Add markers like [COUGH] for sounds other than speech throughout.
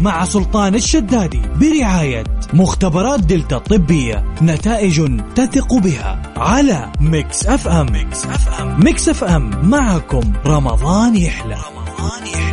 مع سلطان الشدادي برعاية مختبرات دلتا الطبية نتائج تثق بها على Mix FM. Mix FM. Mix FM. معكم رمضان يحلى. رمضان يحلى.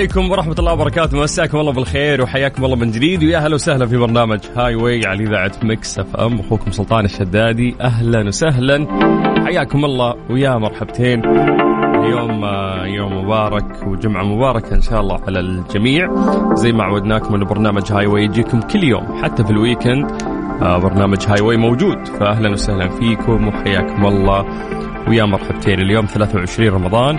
عليكم ورحمة الله وبركاته. مساكم الله بالخير وحياكم الله من جديد. ويا هلا وسهلا في برنامج Highway على إذاعة Mix FM. أخوكم سلطان الشدادي. أهلا وسهلا. حياكم الله ويا مرحبتين. اليوم آه، يوم مبارك وجمعة مباركة إن شاء الله على الجميع. زي ما عودناكم أن برنامج Highway يجيكم كل يوم حتى في ال weekend. آه، برنامج Highway موجود. فأهلا وسهلا فيكم وحياكم الله ويا مرحبتين. اليوم 23 رمضان.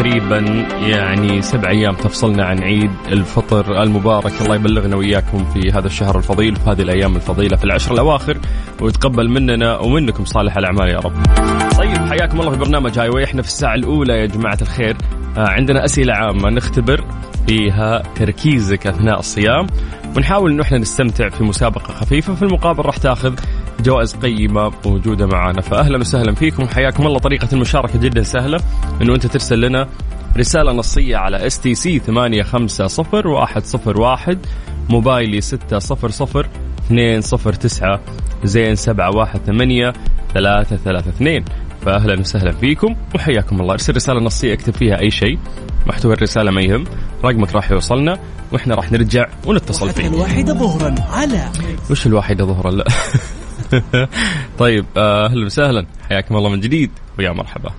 تقريبا يعني سبع أيام تفصلنا عن عيد الفطر المبارك. الله يبلغنا وإياكم في هذا الشهر الفضيل في هذه الأيام الفضيلة في العشر الأواخر ويتقبل مننا ومنكم صالح الأعمال يا رب. طيب حياكم الله في برنامج هاي واي. إحنا في الساعة الأولى يا جماعة الخير. آه عندنا أسئلة عامة نختبر فيها تركيزك أثناء الصيام. ونحاول إنه إحنا نستمتع في مسابقة خفيفة في المقابل راح تاخذ جوائز قيمة موجودة معنا فأهلا وسهلا فيكم. حياكم الله. طريقة المشاركة جدا سهلة. أنه أنت ترسل لنا رسالة نصية على STC 850101 موبايلي 600 209 زين 718 332 فاهلا وسهلا فيكم وحياكم الله. ارسل رسالة نصية اكتب فيها أي شيء. محتوى الرسالة ما يهم. رقمك راح يوصلنا وإحنا راح نرجع ونتصل فيك. الواحدة ظهرا على وش الواحدة ظهرا؟ لا. [LAUGHS] [LAUGHS] طيب آه، أهلا وسهلا. حياكم الله من جديد. ويا مرحبا.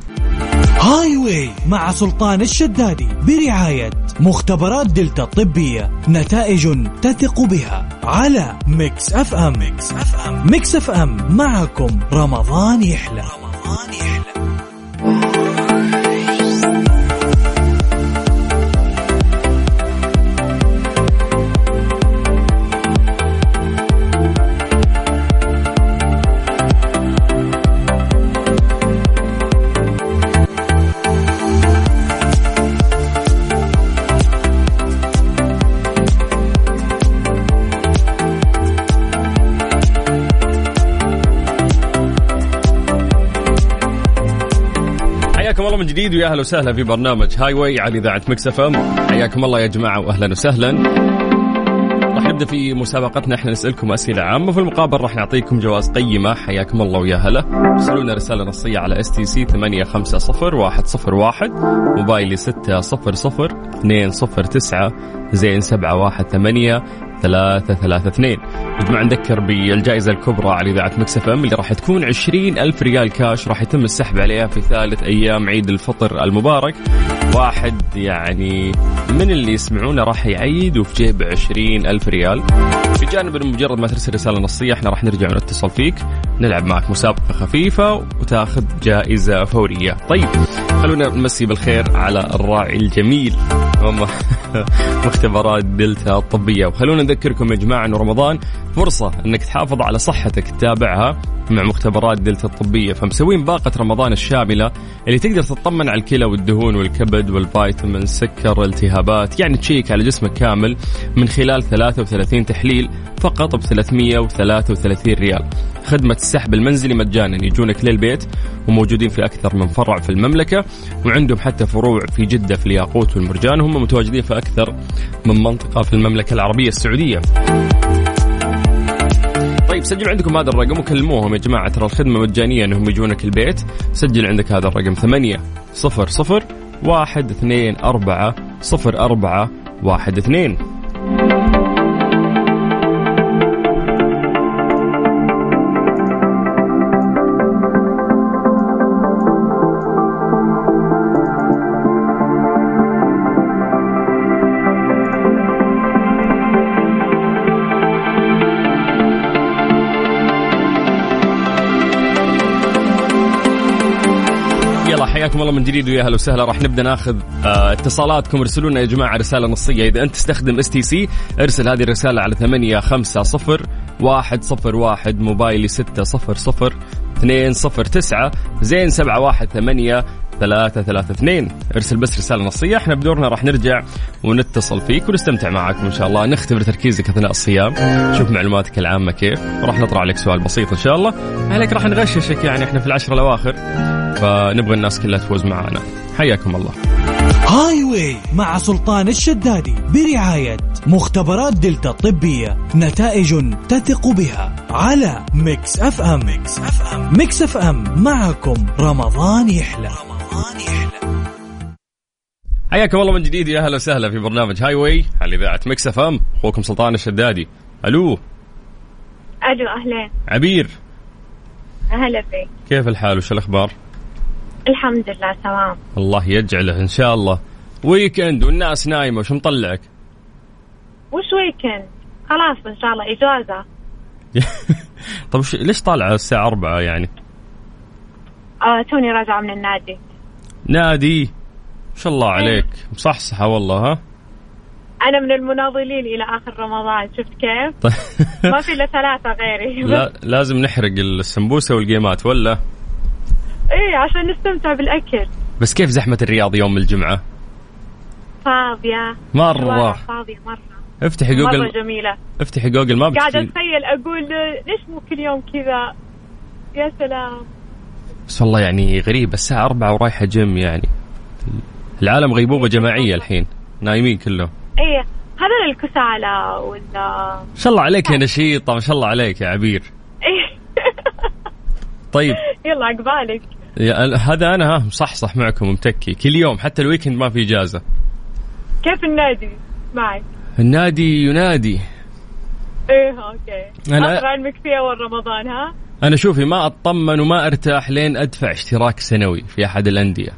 Highway مع سلطان الشدادي برعاية مختبرات دلتا الطبية نتائج تثق بها على Mix FM. Mix FM. Mix FM. معكم رمضان يحلى. رمضان يحلى. من جديد ويا أهلا وسهلا في برنامج Highway على إذاعة Mix FM. حياكم الله يا جماعة واهلا وسهلا. راح نبدأ في مسابقتنا. إحنا نسألكم أسئلة عامة. في المقابل راح نعطيكم جوائز قيمة. حياكم الله ويا هلا. ارسلوا رسالة نصية على STC 850101 موبايلي 600 209 زين 718 ثلاثة ثلاثة اثنين. يا جماعة نذكر بالجائزة الكبرى على إذاعة Mix FM اللي راح تكون عشرين ألف ريال كاش راح يتم السحب عليها في ثالث أيام عيد الفطر المبارك. واحد يعني من اللي يسمعونا راح يعيد وفي جيبه عشرين ألف ريال. بجانب مجرد ما ترسل رسالة نصية إحنا راح نرجع ونتصل فيك. نلعب معك مسابقة خفيفة وتاخذ جائزة فورية. طيب خلونا نمسي بالخير على الراعي الجميل. [LAUGHS] مختبرات دلتا الطبية. وخلونا نذكركم يا جماعة أنه رمضان فرصة أنك تحافظ على صحتك تتابعها مع مختبرات دلتا الطبية. فمسوين باقة رمضان الشاملة اللي تقدر تطمن على الكلى والدهون والكبد والفيتامين سكر التهابات يعني تشيك على جسمك كامل من خلال 33 تحليل فقط ب 333 ريال. خدمة السحب المنزلي مجانا يجونك للبيت وموجودين في أكثر من فرع في المملكة وعندهم حتى فروع في جدة في الياقوت والمرجان وهم متواجدين في أكثر من منطقة في المملكة العربية السعودية. طيب سجلوا عندكم هذا الرقم وكلموهم يا جماعة ترى الخدمة مجانية إنهم يجونك البيت. سجل عندك هذا الرقم ثمانية صفر صفر واحد اثنين أربعة صفر أربعة واحد اثنين. حياكم الله من جديد ويا أهلا وسهلا. راح نبدأ ناخذ آه اتصالاتكم. ارسلوا لنا يا جماعة رسالة نصية. إذا أنت تستخدم STC ارسل هذه الرسالة على 850 101 موبايلي 600 209 زين 718 ثلاثة ثلاثة اثنين. ارسل بس رسالة نصية إحنا بدورنا راح نرجع ونتصل فيك ونستمتع معاكم إن شاء الله. نختبر تركيزك أثناء الصيام نشوف معلوماتك العامة كيف وراح نطرح عليك سؤال بسيط إن شاء الله. عليك راح نغششك يعني إحنا في العشرة الأواخر فنبغى الناس كلها تفوز معنا حياكم الله. Highway مع سلطان الشدادي برعاية مختبرات دلتا الطبية نتائج تثق بها على Mix FM. Mix FM. Mix FM. معكم رمضان يحلى. رمضان يحلى حياكم الله من جديد يا أهلا وسهلا في برنامج Highway على إذاعة Mix FM أخوكم سلطان الشدادي. ألو. ألو اهلين عبير. هلا فيك. كيف الحال؟ وش الأخبار؟ الحمد لله تمام. الله يجعله إن شاء الله. weekend والناس نايمة وش مطلعك؟ وش weekend؟ خلاص إن شاء الله إجازة. [LAUGHS] طيب ليش طالعة الساعة 4 يعني؟ آه توني راجعة من النادي. نادي. ما شاء الله عليك. مصحصحة والله ها؟ أنا من المناضلين إلى آخر رمضان. شفت كيف؟ طيب. ما في إلا ثلاثة غيري. [LAUGHS] لا لازم نحرق السمبوسة والجيمات ولا؟ إيه عشان نستمتع بالأكل. بس كيف زحمة الرياض يوم الجمعة؟ فاضية. مرة. الشوارع فاضية مرة. افتحي مرة جوجل جميلة. افتحي جوجل ما قاعدة بتجي أتخيل أقول ليش مو كل يوم كذا؟ يا سلام. بس والله يعني غريب الساعة أربعة ورايحة جيم يعني. العالم غيبوبة جماعية الحين نايمين كلهم. إيه هذول الكسالى ولا ما شاء الله عليك يا نشيطة ما شاء الله عليك يا عبير. إيه. طيب. [LAUGHS] يلا عقبالك. يا- هذا أنا ها مصحصح معكم ومتكي كل يوم حتى ال weekend ما في إجازة. كيف النادي معك؟ النادي ينادي. إيه okay. أنا- أخر علمك في اول رمضان ها؟ أنا شوفي ما أطمن وما أرتاح لين أدفع اشتراك سنوي في أحد الأندية.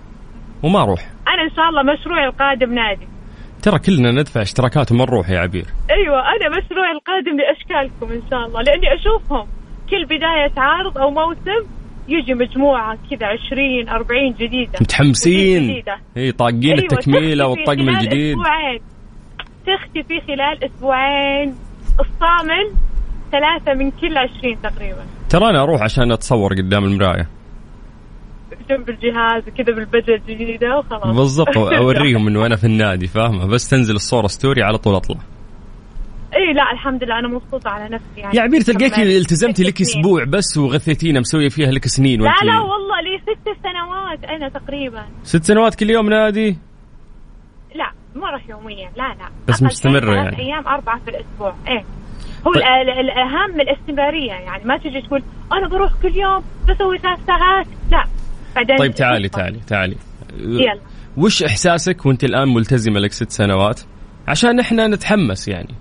وما أروح. أنا إن شاء الله مشروعي القادم نادي. ترى كلنا ندفع اشتراكات وما نروح يا عبير. أيوه أنا مشروعي القادم لأشكالكم إن شاء الله لأني أشوفهم كل بداية عرض أو موسم يجي مجموعة كذا 20 40 جديدة. متحمسين. جديدة. إي طاقين أيوة التكميلة والطقم الجديد. أسبوعين. تختفي خلال أسبوعين. الصامل ثلاثة من كل 20 تقريبا. ترى أنا أروح عشان أتصور قدام المراية. جنب الجهاز وكذا بالبدله الجديده وخلاص. بالضبط. [LAUGHS] أوريهم انه أنا في النادي فاهمة؟ بس تنزل الصورة story على طول أطلع. إي لا الحمد لله أنا مبسوطة على نفسي يعني. يا عبير تلقاكي التزمتي لك. أسبوع بس وغثيتينا مسوية فيها لك سنين لا لا والله لي ست سنوات أنا تقريبا. ست سنوات كل يوم نادي؟ لا ما أروح يوميا لا لا. بس ثلاث يعني. أيام أربعة في الأسبوع إيه. هو طيب. ال- ال- الأهم الاستمرارية يعني ما تجي تقول أنا بروح كل يوم بسوي ثلاث ساعات لا. بعدين طيب تعالي. تعالي تعالي. يلا. وش إحساسك وأنت الآن ملتزمة لك ست سنوات؟ عشان إحنا نتحمس يعني.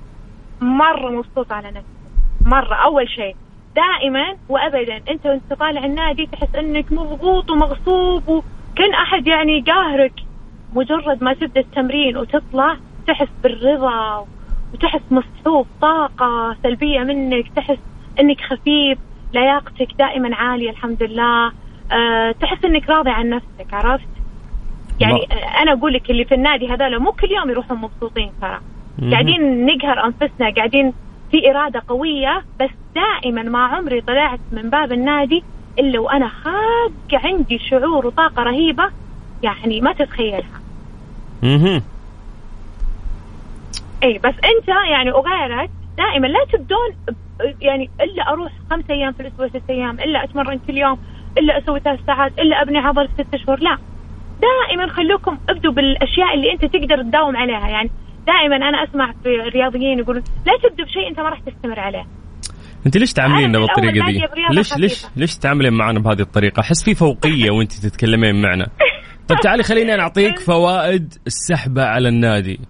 مرة مبسوطه على نفسي مرة أول شيء. دائما وابدا أنت وأنت طالع النادي تحس إنك مضغوط ومغصوب وكان أحد يعني يقاهرك مجرد ما تبدأ التمرين وتطلع تحس بالرضا وتحس مسحوب طاقة سلبية منك تحس إنك خفيف لياقتك دائما عالية الحمد لله. أه تحس إنك راضي عن نفسك عرفت؟ يعني ما- أنا أقول لك اللي في النادي هذول مو كل يوم يروحون مبسوطين ترى. قاعدين نقهر أنفسنا قاعدين في إرادة قوية بس دائما ما عمري طلعت من باب النادي إلا وأنا خاقة عندي شعور وطاقة رهيبة يعني ما تتخيلها. مهم. اي بس أنت يعني وغيرك دائما لا تبدون يعني إلا أروح خمس أيام في الأسبوع ست أيام إلا أتمرن كل يوم إلا أسوي ثلاث ساعات إلا أبني عضل ست شهور لا دائما خلوكم ابدوا بالأشياء اللي أنت تقدر تداوم عليها يعني دائما أنا أسمع في الرياضيين يقولون لا تبدا بشيء أنت ما راح تستمر عليه أنت ليش تعامليننا بالطريقة دي؟ ليش ليش. ليش تتعاملين معنا بهذه الطريقة؟ أحس في فوقية [LAUGHS] وأنت تتكلمين معنا. طيب تعالي خليني أنا أعطيك [LAUGHS] فوائد السحبه على النادي.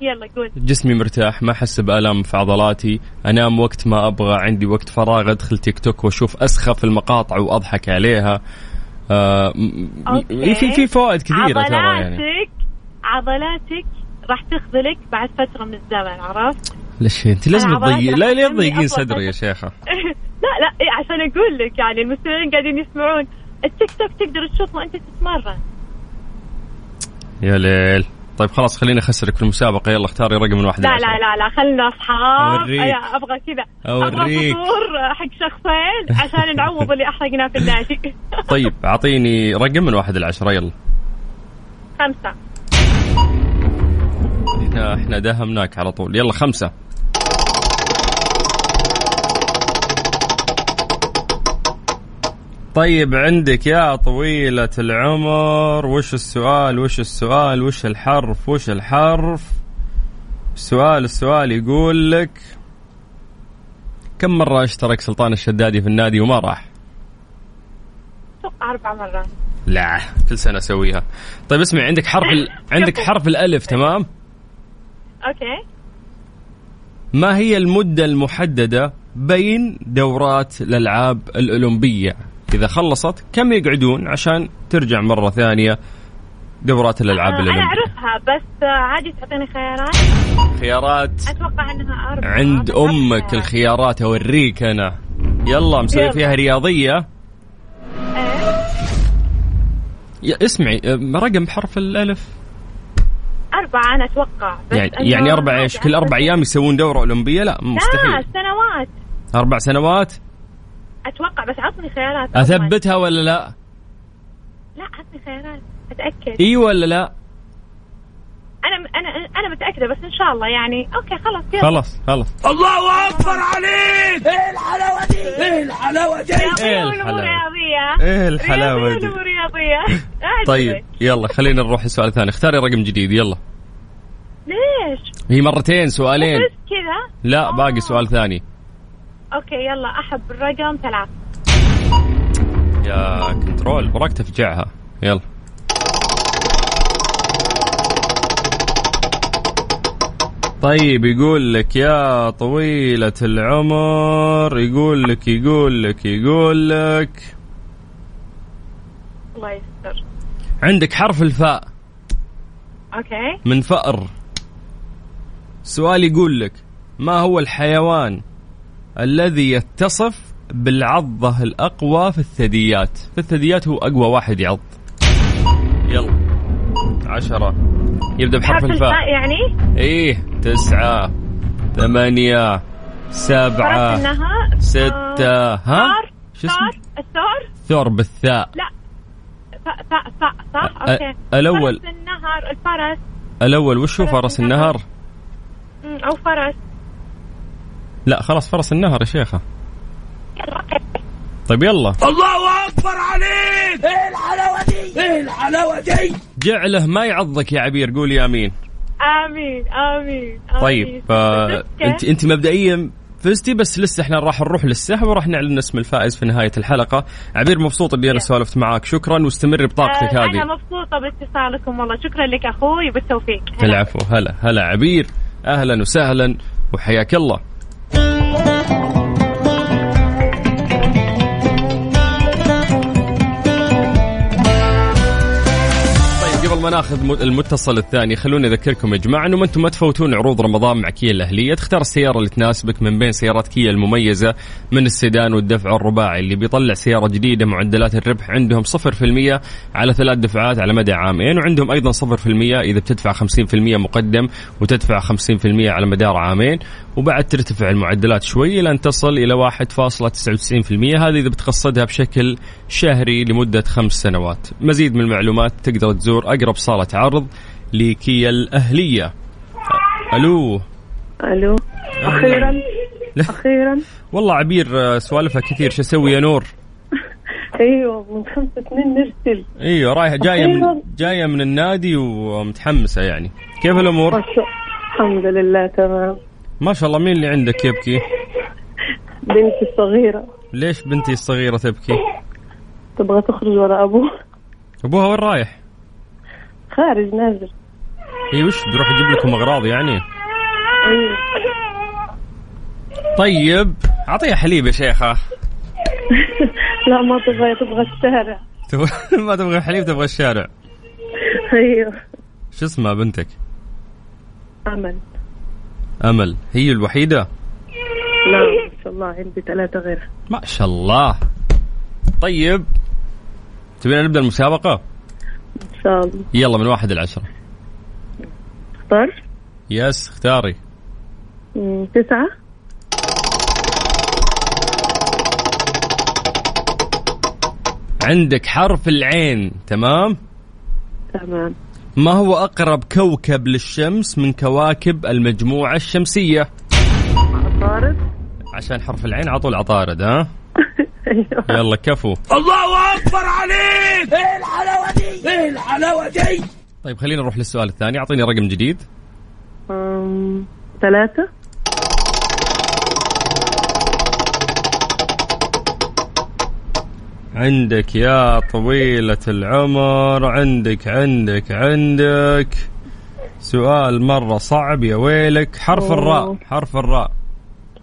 يلا قول. جسمي مرتاح ما أحس بالام في عضلاتي أنام وقت ما أبغى عندي وقت فراغ أدخل تيك توك وأشوف أسخف المقاطع وأضحك عليها. آه أوكي. في في فوائد كثيرة ترى يعني. عضلاتك عضلاتك راح تخذلك بعد فترة من الزمن عرفت؟ ليش أنت لازم أنا عضلاتي تضيق راح لا ليه تضيقين صدري يا. شيخة. [LAUGHS] لا لا إيه عشان أقول لك يعني المستمعين قاعدين يسمعون. التيك توك تقدر تشوفه وأنت تتمرن. يا ليل. طيب خلاص خليني أخسرك في المسابقة. يلا اختاري رقم من واحد لا. لا لا لا خلنا أصحاب. أوريك. أي- أبغى كذا. أبغى. فطور حق شخصين عشان نعوض اللي أحرقناه في النادي. [LAUGHS] [LAUGHS] طيب أعطيني رقم من واحد لعشرة. يلا. خمسة. إحنا داهمناك على طول. يلا خمسة. طيب عندك يا طويلة العمر وش السؤال وش السؤال وش الحرف وش الحرف؟ السؤال السؤال يقول لك كم مرة اشترك سلطان الشدادي في النادي وما راح؟ أربع مرات. لا كل سنة أسويها. طيب اسمع عندك حرف ال... [LAUGHS] عندك حرف الألف تمام؟ أوكي. ما هي المدة المحددة بين دورات الألعاب الأولمبية؟ إذا خلصت كم يقعدون عشان ترجع مرة ثانية دورات الألعاب آه، أنا أعرفها بس آه، عادي تعطيني خيارات؟ خيارات. أتوقع إنها أربع عند خيارات. الخيارات أوريك أنا. يلا مسوي. فيها رياضية. إيه؟ يا اسمعي أم، رقم حرف الألف؟ أربعة أنا أتوقع بس يعني يعني أربع إيش كل أربع أيام يسوون دورة أولمبية؟ لا لا مستحيل. سنوات. أربع سنوات؟ أتوقع بس عطني خيارات. أول. أثبتها ولا لا؟ لا عطني خيارات. أتأكد. إي ولا لا؟ أنا أنا أنا متأكدة بس إن شاء الله يعني. أوكي خلاص يلا. خلاص خلاص. إيه رياضية ولا مو الحلاوة رياضية. إيه الحلاوة رياضية دي؟ ولا مو رياضية؟ [LAUGHS] عادي. طيب يلا خلينا نروح للسؤال الثاني اختاري رقم جديد يلا. ليش؟ هي مرتين سؤالين. بس كذا. لا آه. باقي سؤال ثاني. okay يلا أحب الرقم ثلاث يا control وراك تفجعها يلا. طيب يقول لك يا طويلة العمر يقول لك يقول لك يقول لك. الله يستر. عندك حرف الفاء. أوكي. من فأر. سؤال يقول لك ما هو الحيوان الذي يتصف بالعضة الأقوى في الثدييات. في الثدييات هو أقوى واحد يعض. يلا. عشرة. يبدأ بحرف حرف الفاء. يعني؟ إيه. تسعة. ثمانية. سبعة. ستة. آه، ها؟ ثور شو اسمه؟ ثور الثور؟ ثور بالثاء. لا. فاء فاء فاء. صح؟ أ- okay. الأول. فرس النهر. الفرس. الأول وش هو فرس النهر. أو فرس. لا خلاص فرس النهر يا شيخة. يلا، okay. طيب يلا جعله ما يعضك يا عبير قولي آمين. آمين آمين آمين. طيب آه انت أنت مبدئيا فزتي بس لسه إحنا راح نروح للسحب وراح نعلن اسم الفائز في نهاية الحلقة. عبير مبسوط إني أنا. سولفت معاك. شكرا واستمري بطاقتك آه، هذه. أنا مبسوطة باتصالكم والله. شكرا لك أخوي بالتوفيق هلا. العفو. هلا هلا عبير. أهلا وسهلا وحياك الله. قبل ما ناخذ المتصل الثاني. خلوني أذكركم يا جماعة إنه أنتم ما تفوتون عروض رمضان مع كيا الأهلية، تختار السيارة اللي تناسبك من بين سيارات كيا المميزة من السيدان والدفع الرباعي. اللي بيطلع سيارة جديدة معدلات الربح عندهم 0% على ثلاث دفعات على مدى عامين وعندهم أيضا 0% إذا بتدفع 50% مقدم وتدفع 50% على مدار عامين. وبعد ترتفع المعدلات شوي إلى أن تصل إلى 1.99% هذه إذا بتقصدها بشكل شهري لمدة خمس سنوات. مزيد من المعلومات تقدر تزور أقرب صالة عرض لكيا الأهلية. ألو ألو أخيرا لا. أخيرا والله عبير سوالفها كثير شو أسوي يا نور؟ [LAUGHS] أيوه من خمسة اثنين نرسل أيوه رايحه جاية من أخيراً. جاية من النادي ومتحمسة يعني. كيف الأمور؟ الحمد لله تمام ما شاء الله مين اللي عندك يبكي؟ بنتي الصغيرة. ليش بنتي الصغيرة تبكي؟ تبغى تخرج ورا ابوه أبوها وين رايح؟ خارج نازل. اي وش بيروح يجيب لكم أغراض يعني؟ أيوه. طيب أعطيها حليب يا شيخة. [LAUGHS] لا ما تبغى تبغى الشارع. [LAUGHS] ما تبغى حليب تبغى الشارع. أيوه. شو اسمها بنتك؟ أمل. أمل. هي الوحيدة؟ لا ما شاء الله عندي ثلاثة غيرها ما شاء الله. طيب. تبينا نبدأ المسابقة؟ إن شاء الله. يلا من واحد لعشرة اختار. يس اختاري. مم، تسعة. عندك حرف العين. تمام؟ تمام. ما هو أقرب كوكب للشمس من كواكب المجموعة الشمسية؟ عطارد. عشان حرف العين عطول عطارد ها؟ [LAUGHS] أيوه. يلا كفو. طيب خلينا نروح للسؤال الثاني. أعطيني رقم جديد. ثلاثة. عندك يا طويلة العمر عندك عندك عندك. سؤال مرة صعب يا ويلك. حرف أوه. الراء حرف الراء.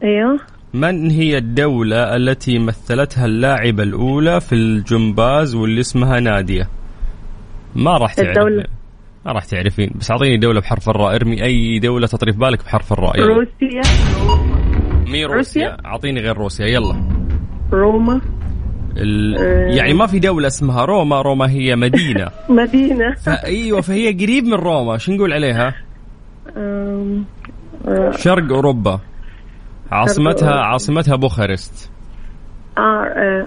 أيوه. من هي الدولة التي مثلتها اللاعبة الأولى في الجمباز واللي اسمها نادية؟ ما راح تعرف. الدولة. ما راح تعرفين. بس أعطيني دولة بحرف الراء. ارمي أي دولة تطري في بالك بحرف الراء. روسيا. مي روسيا. روسيا؟ أعطيني غير روسيا. يلا. روما. ال... آه. يعني ما في دولة اسمها روما روما هي مدينة. [LAUGHS] مدينة. فأيوة فهي قريب من روما. شو نقول عليها؟ أم، آه، شرق أوروبا. عاصمتها. عاصمتها بوخارست. آه، آه،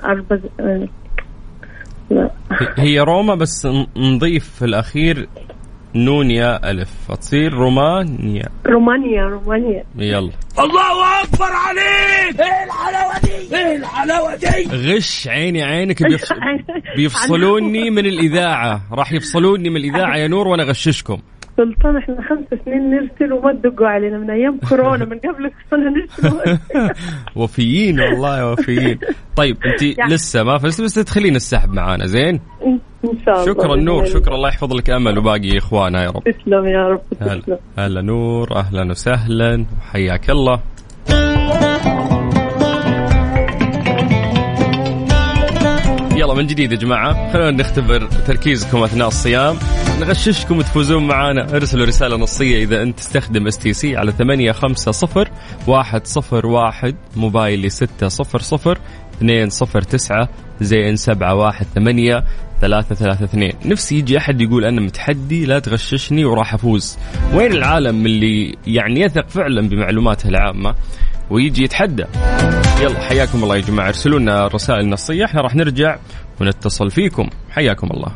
هي روما بس نضيف في الأخير نون يا ألف. فتصير رومانيا. رومانيا رومانيا. يلا. غش عيني عينك بيفص... بيفصلوني من الإذاعة. راح يفصلوني من الإذاعة يا نور وأنا أغششكم. سلطان إحنا خمس سنين نرسل وما تدقوا علينا من أيام كورونا من قبل كورونا نرسل. [LAUGHS] وفيين والله وفيين. طيب أنت يعني- لسه ما فزت بس تدخلين السحب معانا زين؟ إن شاء الله. شكرا نور شكرا. الله يحفظ لك أمل وباقي إخوانها يا رب. تسلم يا رب هلا. تسلم. هلا نور أهلا وسهلا حياك الله. يلا من جديد يا جماعة. خلونا نختبر تركيزكم أثناء الصيام. نغششكم وتفوزون معنا ارسلوا رسالة نصية إذا أنت تستخدم STC على ثمانية خمسة صفر واحد صفر واحد موبايلي ستة صفر صفر اثنين صفر تسعة زين سبعة واحد ثمانية ثلاثة ثلاثة اثنين. نفسي يجي أحد يقول أنا متحدي لا تغششني وراح أفوز. وين العالم اللي يعني يثق فعلا بمعلوماته العامة ويجي يتحدى؟ يلا حياكم الله يا جماعة. ارسلوا لنا رسائل نصية. إحنا راح نرجع ونتصل فيكم. حياكم الله.